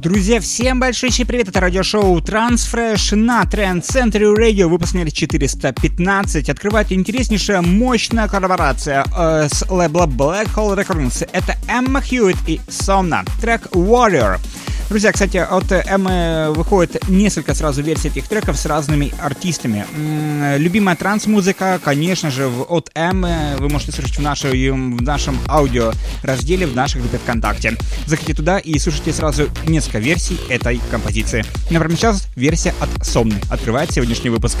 Друзья, всем большой привет, это радиошоу Transfresh на Trend Century Radio, выпуск номер 415. Открывает интереснейшая, мощная коллаборация э, с лейбла Black Hole Records. Это Эмма Хьюитт и Сомна, трек Warrior. Друзья, кстати, от Эммы выходит несколько сразу версий этих треков с разными артистами. Любимая транс-музыка, конечно же, от Эммы вы можете слушать в, нашем, в нашем аудио разделе в нашей группе ВКонтакте. Заходите туда и слушайте сразу несколько версий этой композиции. Например, сейчас версия от Сомны открывает сегодняшний выпуск.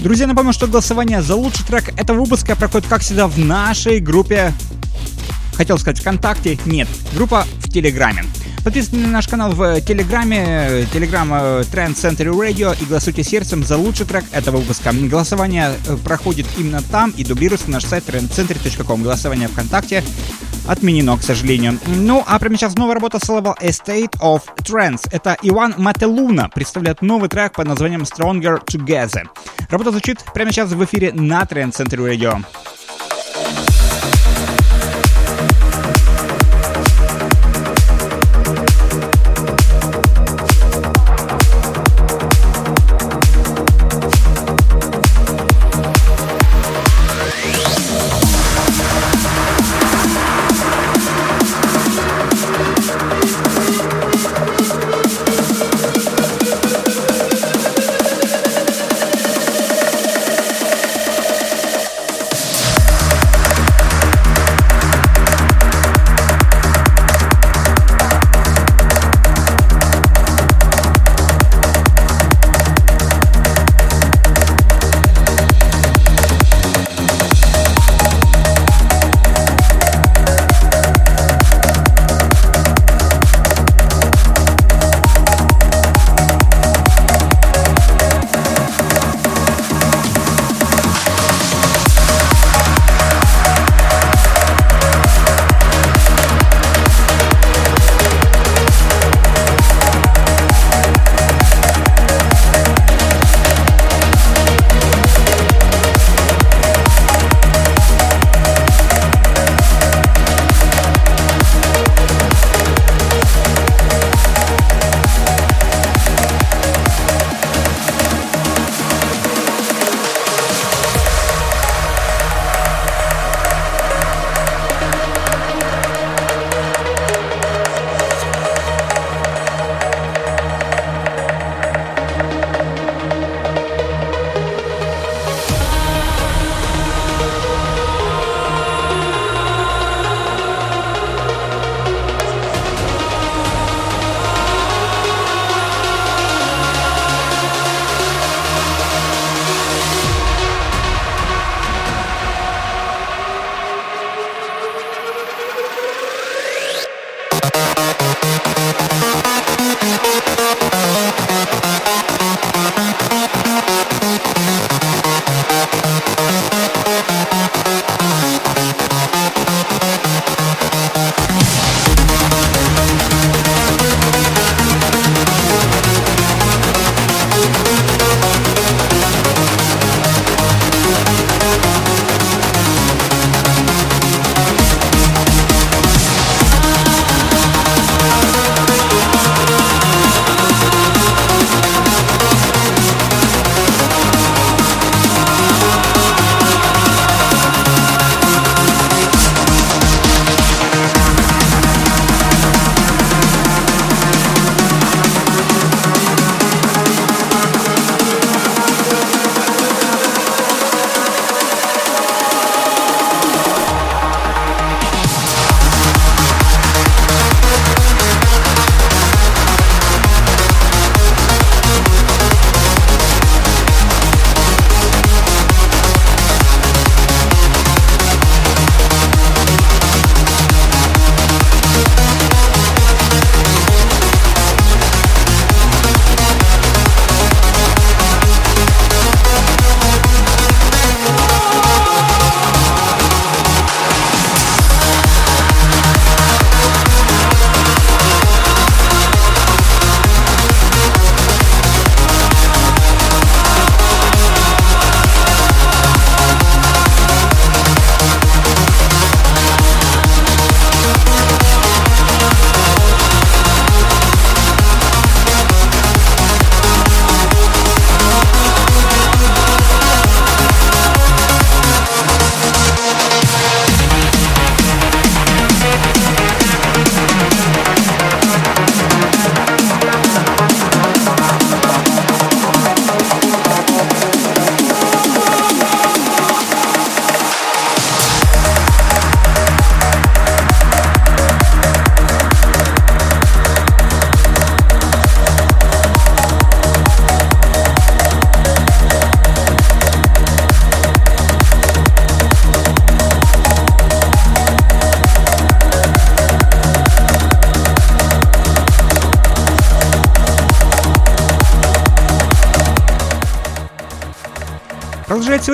Друзья, напомню, что голосование за лучший трек этого выпуска проходит, как всегда, в нашей группе Хотел сказать ВКонтакте, нет, группа в Телеграме. Подписывайтесь на наш канал в Телеграме, Телеграм Trend Center Radio и голосуйте сердцем за лучший трек этого выпуска. Голосование э, проходит именно там и дублируется на наш сайт trendcenter.com. Голосование ВКонтакте отменено, к сожалению. Ну, а прямо сейчас новая работа с лейбла Estate of Trends. Это Иван Мателуна представляет новый трек под названием Stronger Together. Работа звучит прямо сейчас в эфире на Trend Center Radio.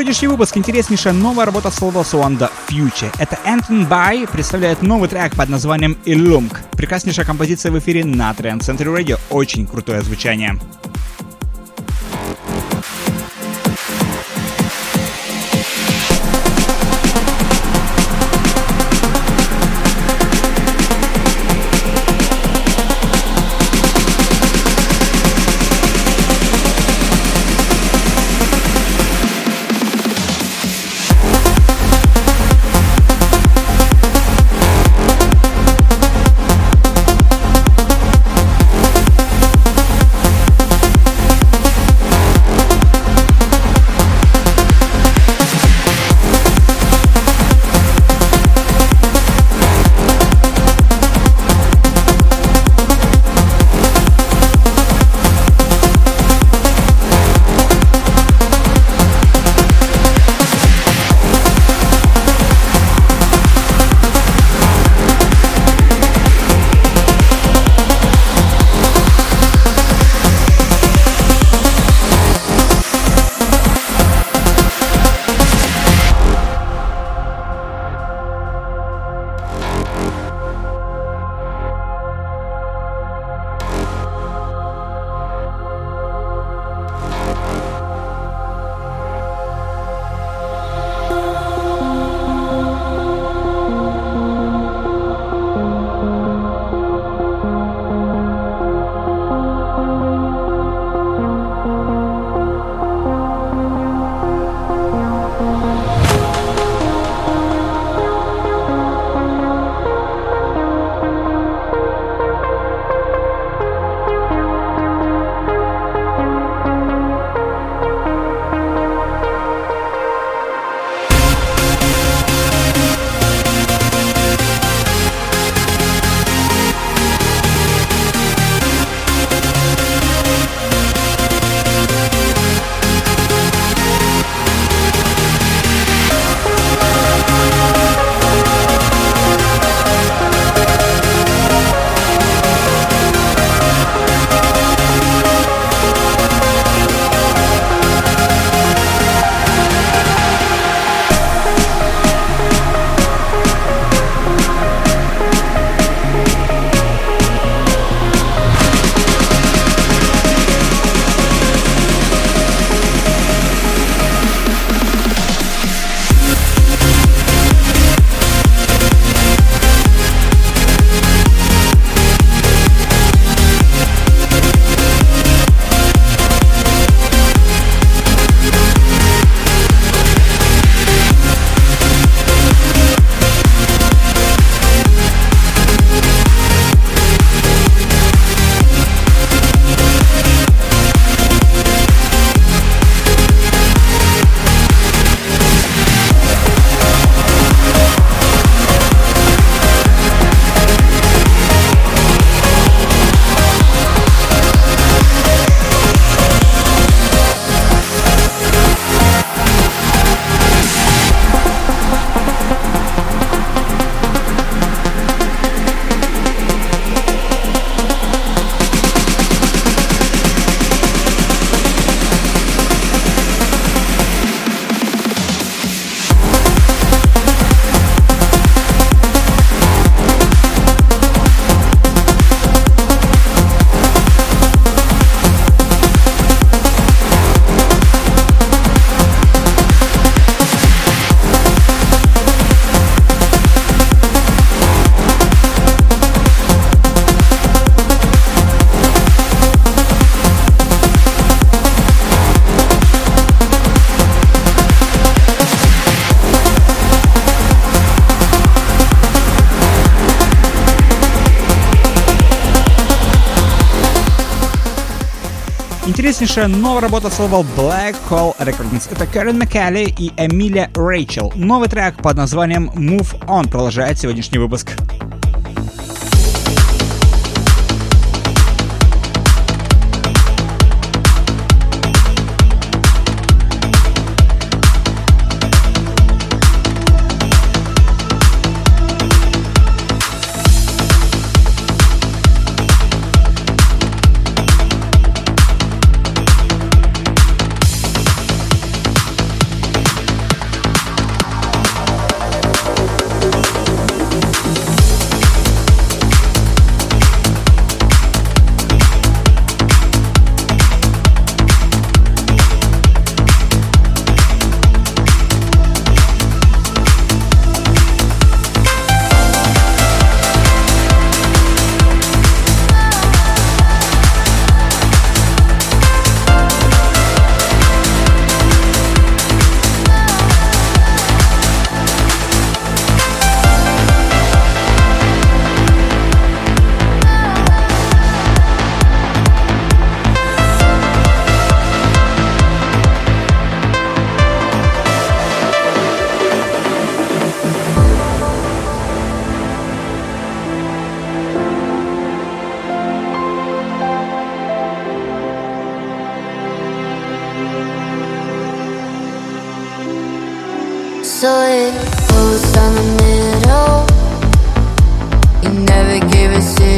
Сегодняшний выпуск интереснейшая новая работа с лейбла Swanda Future. Это Anton By представляет новый трек под названием Illumg. Прекраснейшая композиция в эфире на Trend Center Radio. Очень крутое звучание. Интереснейшая новая работа с лейбл Black Hole Recordings. Это Кэрен Маккалли и Эмилия Рэйчел. Новый трек под названием Move On продолжает сегодняшний выпуск.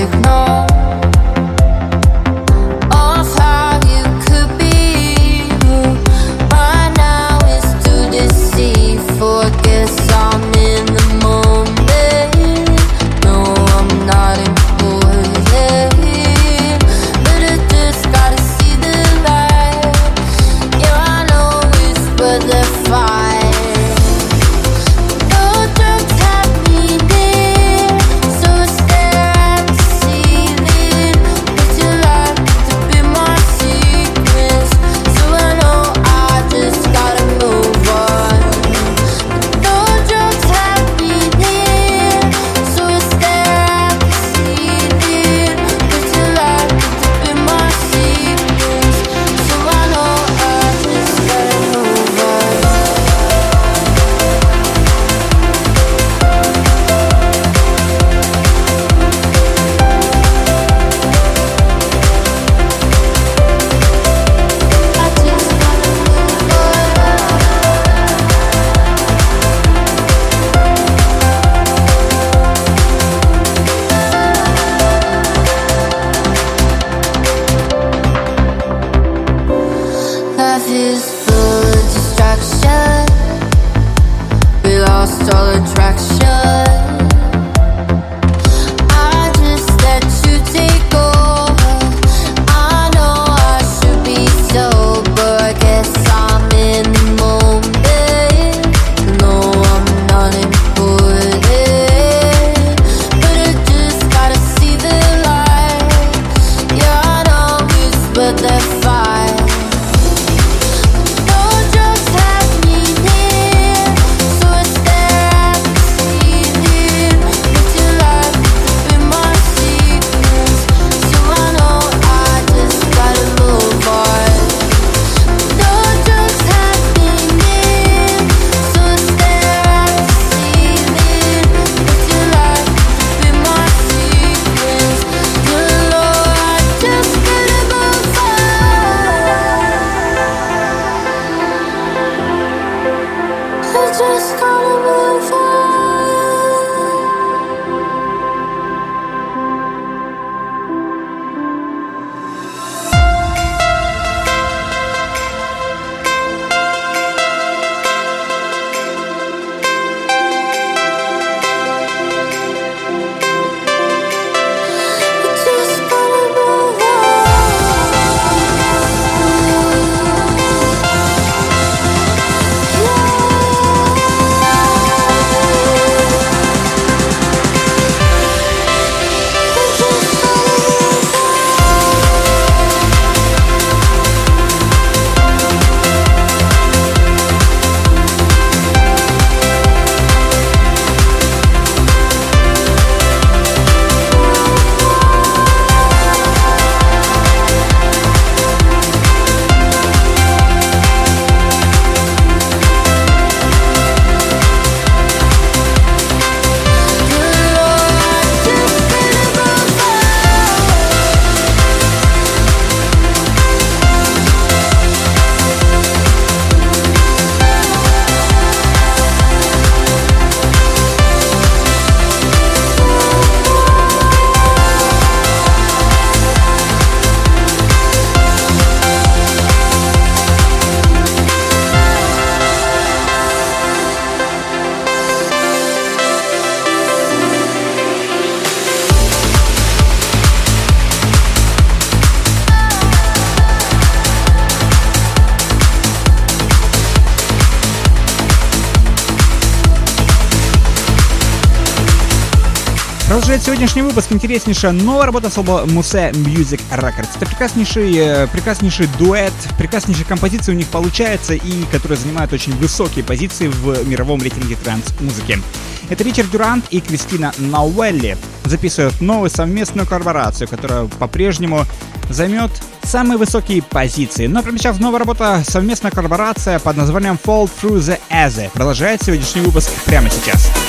Продолжает сегодняшний выпуск интереснейшая новая работа с Мусе Music Records. Это прекраснейший, э, прекраснейший дуэт, прекраснейшая композиция у них получается и которая занимает очень высокие позиции в мировом рейтинге транс-музыки. Это Ричард Дюрант и Кристина Науэлли записывают новую совместную корпорацию, которая по-прежнему займет самые высокие позиции. Но прямо сейчас новая работа, совместная корпорация под названием Fall Through the Aze. Продолжает сегодняшний выпуск прямо сейчас. завершает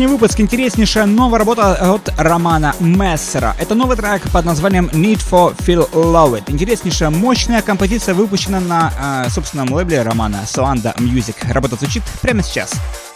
сегодняшний выпуск интереснейшая новая работа от Романа Мессера. Это новый трек под названием Need for Feel Love It. Интереснейшая, мощная композиция выпущена на э, собственном лейбле Романа Soanda Music. Работа звучит прямо сейчас. catch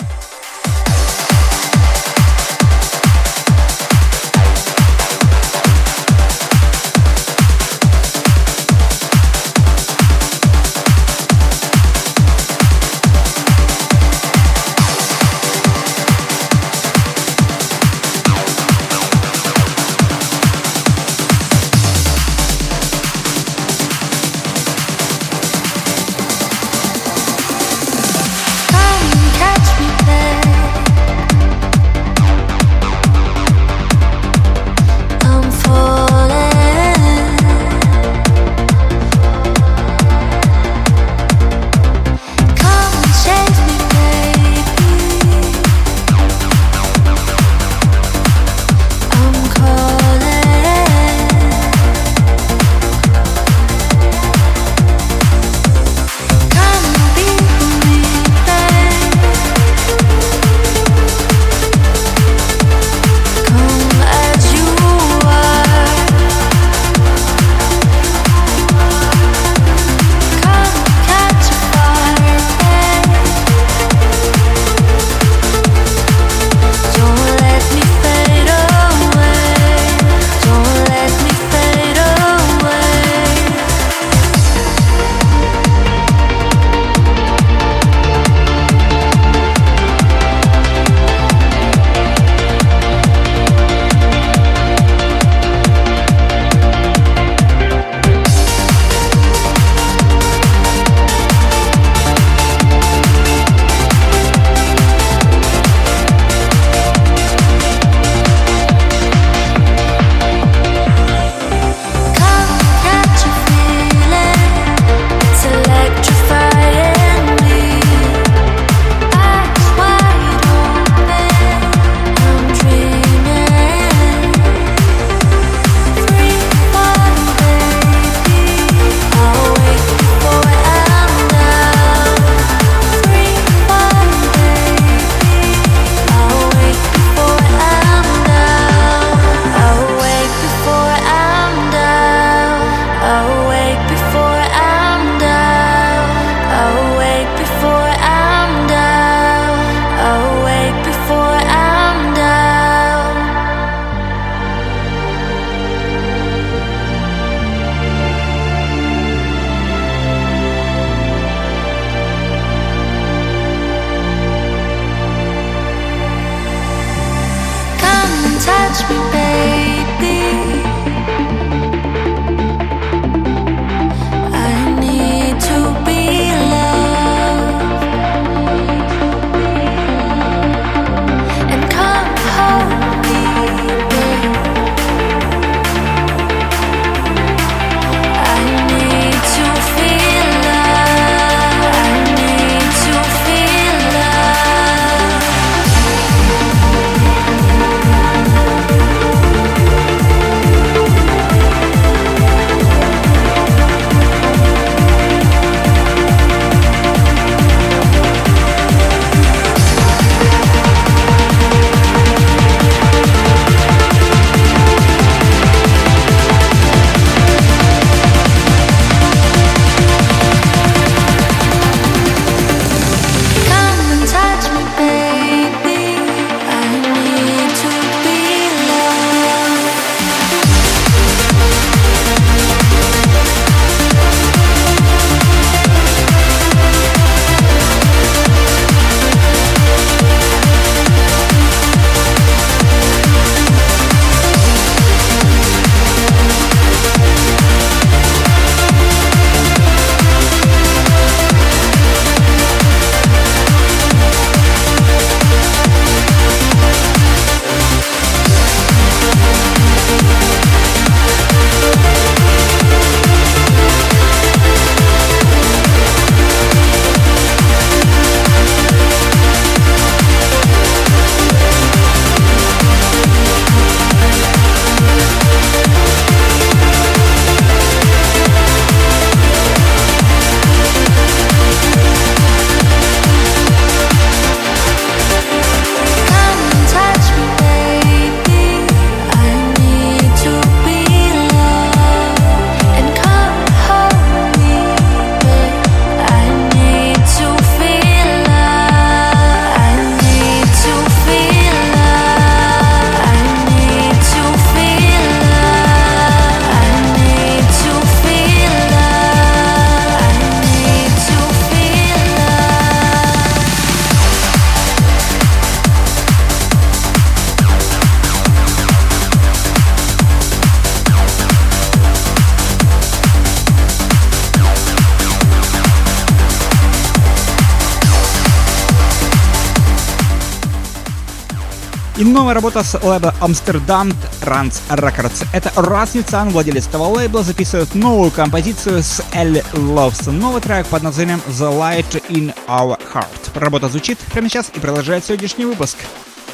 работа с лейбла Amsterdam Runs Records. Это Рас Ницан, владелец этого лейбла, записывает новую композицию с Элли Ловсон. Новый трек под названием The Light in Our Heart. Работа звучит прямо сейчас и продолжает сегодняшний выпуск.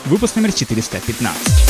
Выпуск номер 415.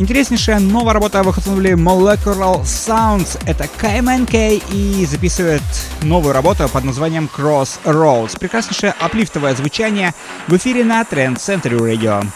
Интереснейшая новая работа выходнули Molecular Sounds. Это KMNK и записывает новую работу под названием Crossroads. Прекраснейшее аплифтовое звучание в эфире на Trend Century Radio.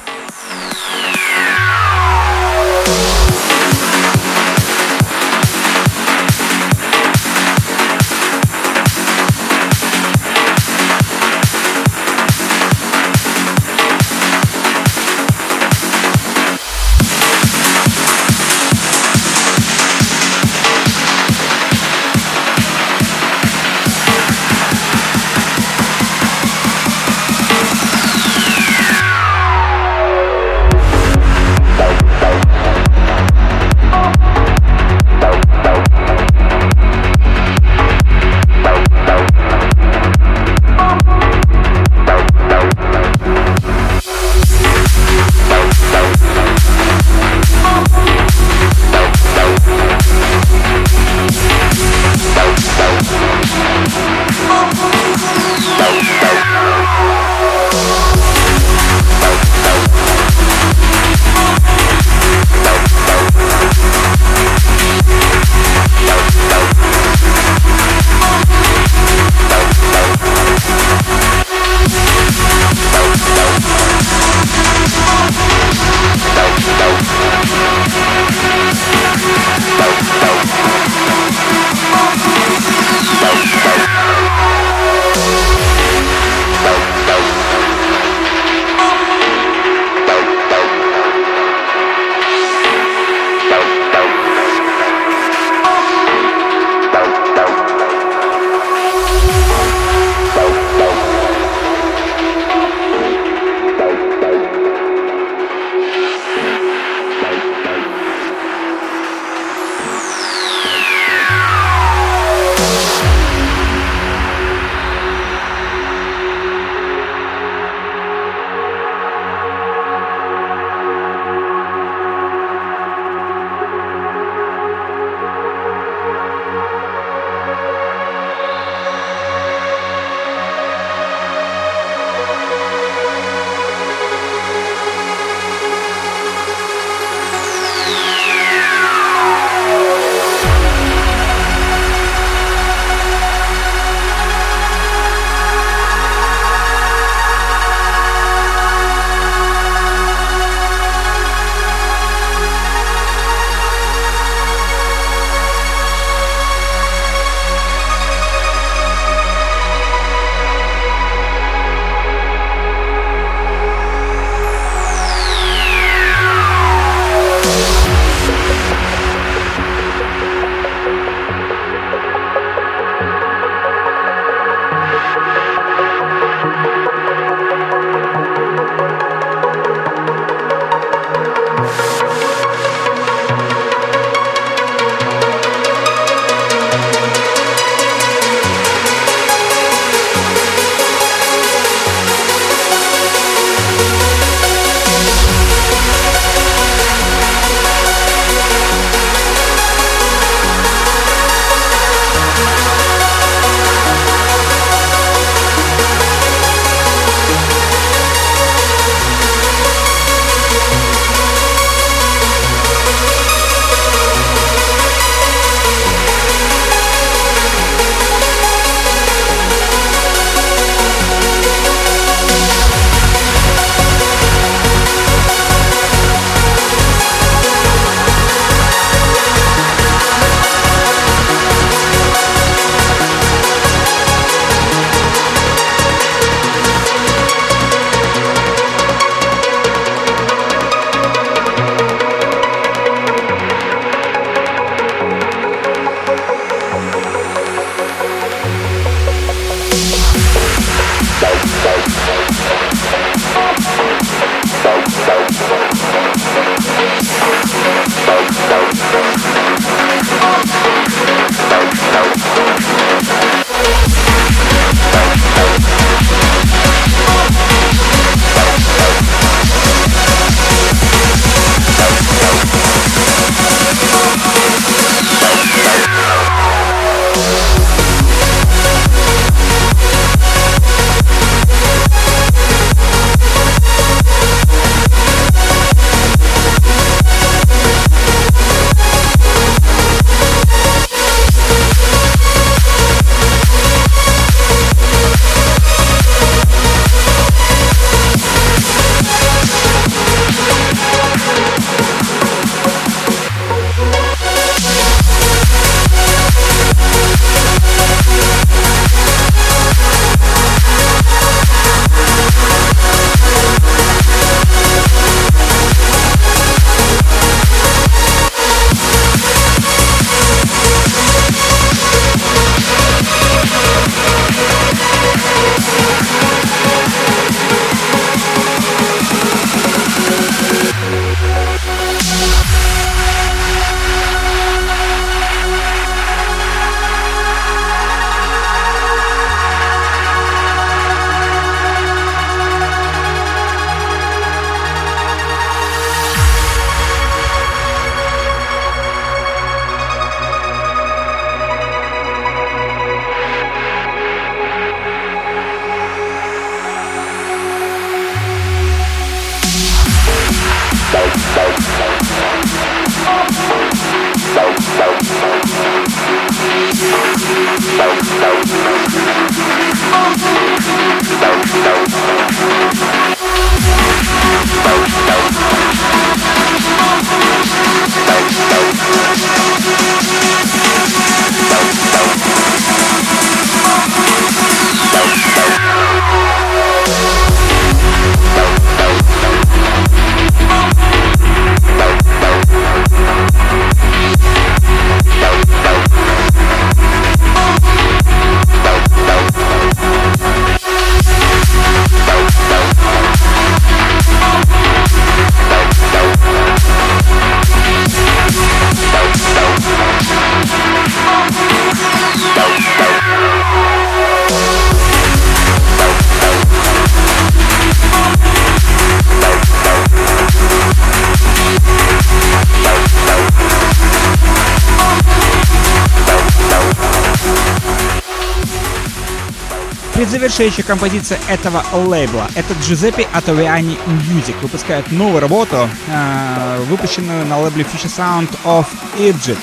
Предзавершающая композиция этого лейбла. Это Джузеппе Атовиани Music выпускает новую работу, э, выпущенную на лейбле Future Sound of Egypt.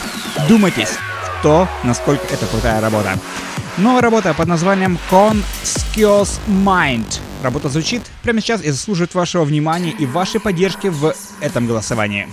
Думайтесь, то, насколько это крутая работа. Новая работа под названием Conscious Mind. Работа звучит прямо сейчас и заслуживает вашего внимания и вашей поддержки в этом голосовании.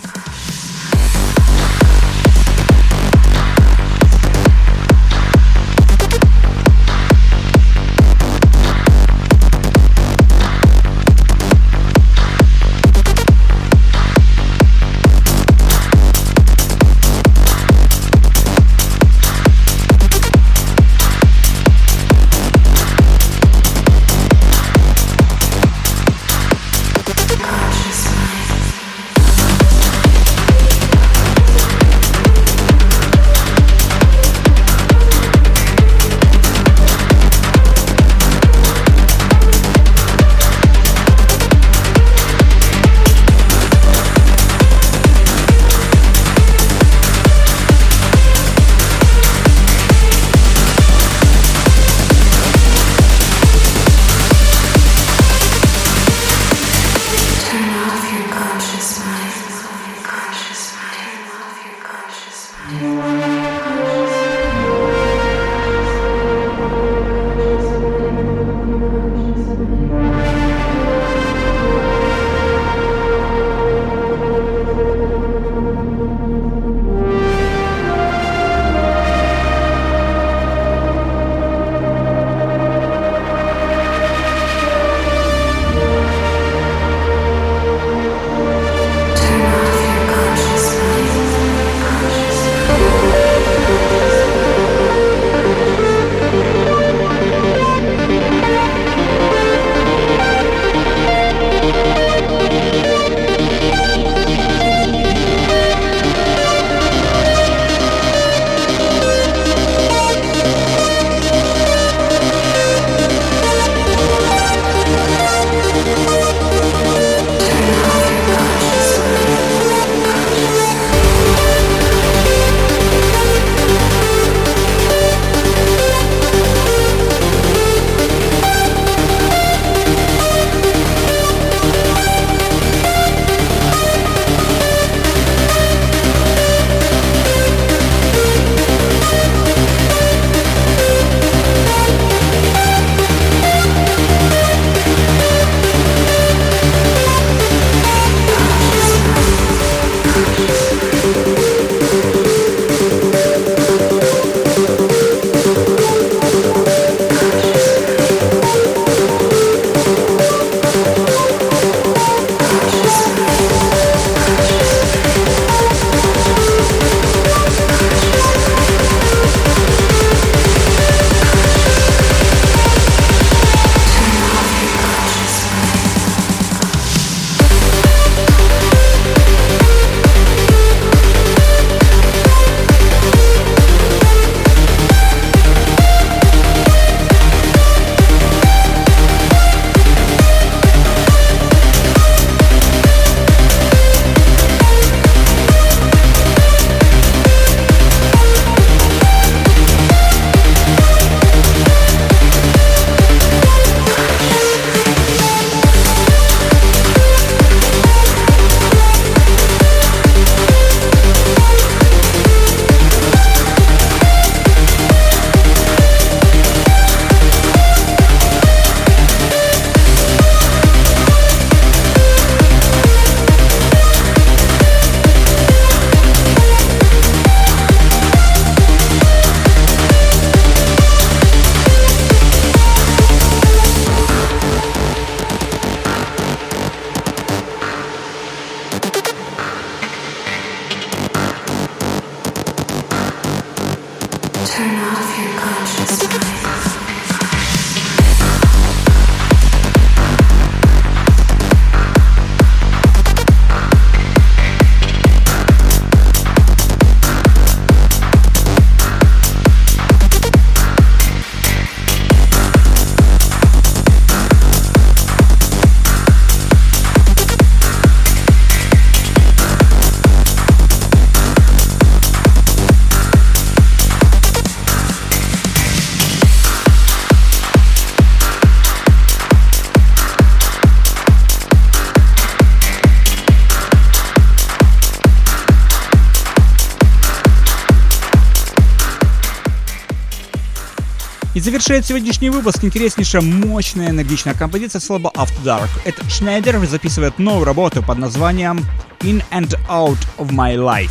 Завершает сегодняшний выпуск интереснейшая, мощная, энергичная композиция с лейбла After Dark. Это Шнайдер записывает новую работу под названием In and Out of My Life.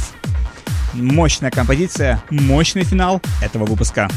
Мощная композиция, мощный финал этого выпуска.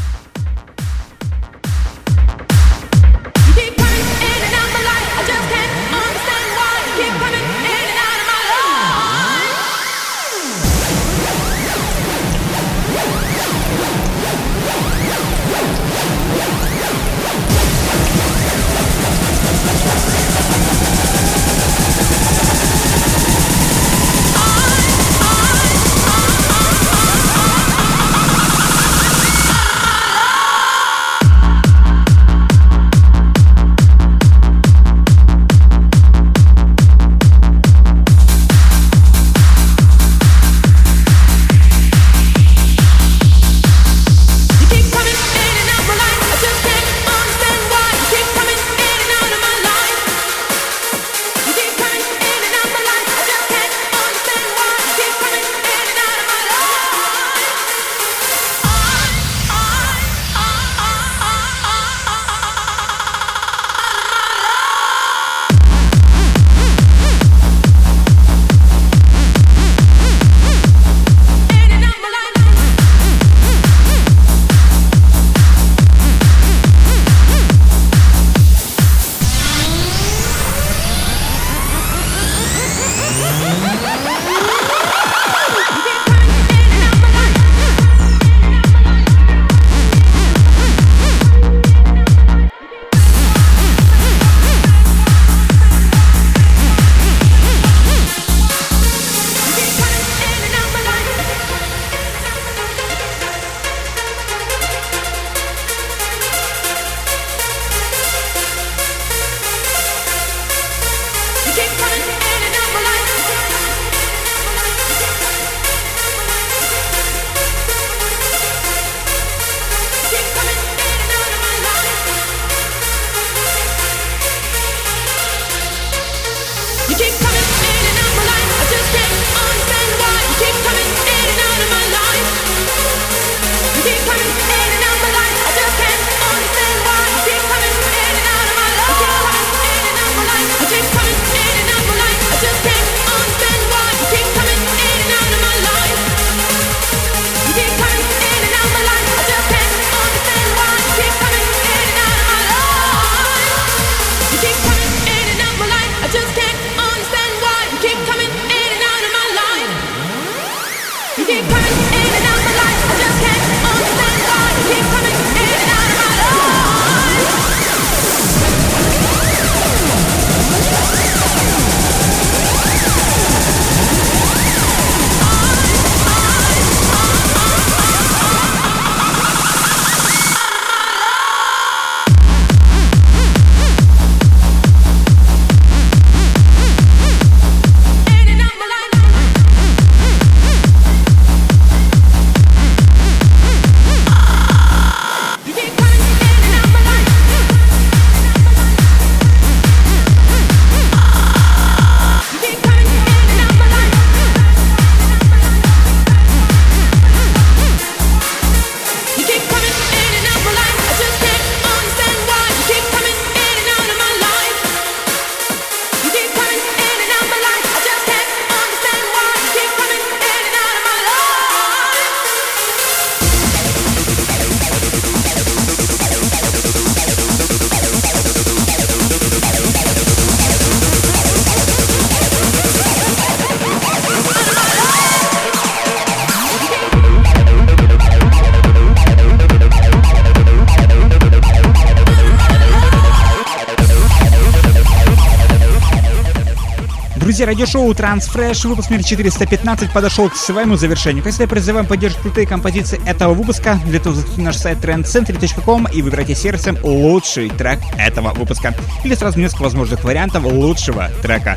Друзья, радиошоу Transfresh, выпуск номер 415 подошел к своему завершению. Как всегда, призываем поддерживать крутые композиции этого выпуска. Для этого заходите на наш сайт trendcentry.com и выбирайте сердцем лучший трек этого выпуска. Или сразу несколько возможных вариантов лучшего трека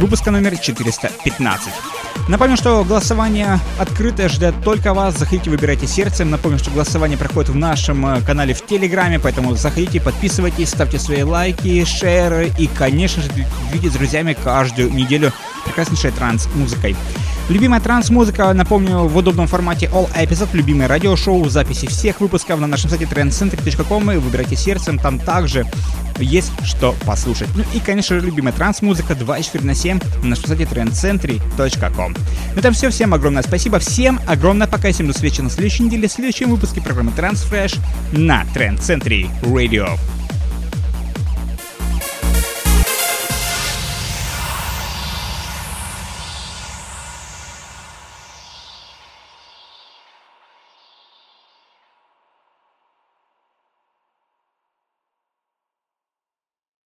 выпуска номер 415. Напомню, что голосование открытое, ждет только вас. Заходите, выбирайте сердцем. Напомню, что голосование проходит в нашем э, канале в Телеграме, поэтому заходите, подписывайтесь, ставьте свои лайки, шеры и, конечно же, видите с друзьями каждую неделю прекраснейшей транс-музыкой. Любимая транс-музыка, напомню, в удобном формате All Episode, любимое радиошоу, записи всех выпусков на нашем сайте trendcenter.com и выбирайте сердцем, там также есть что послушать. Ну и, конечно же, любимая транс-музыка 24 на 7 на нашем сайте trendcentry.com. На этом все. Всем огромное спасибо. Всем огромное пока. Всем до встречи на следующей неделе в следующем выпуске программы Transfresh на Trend Radio.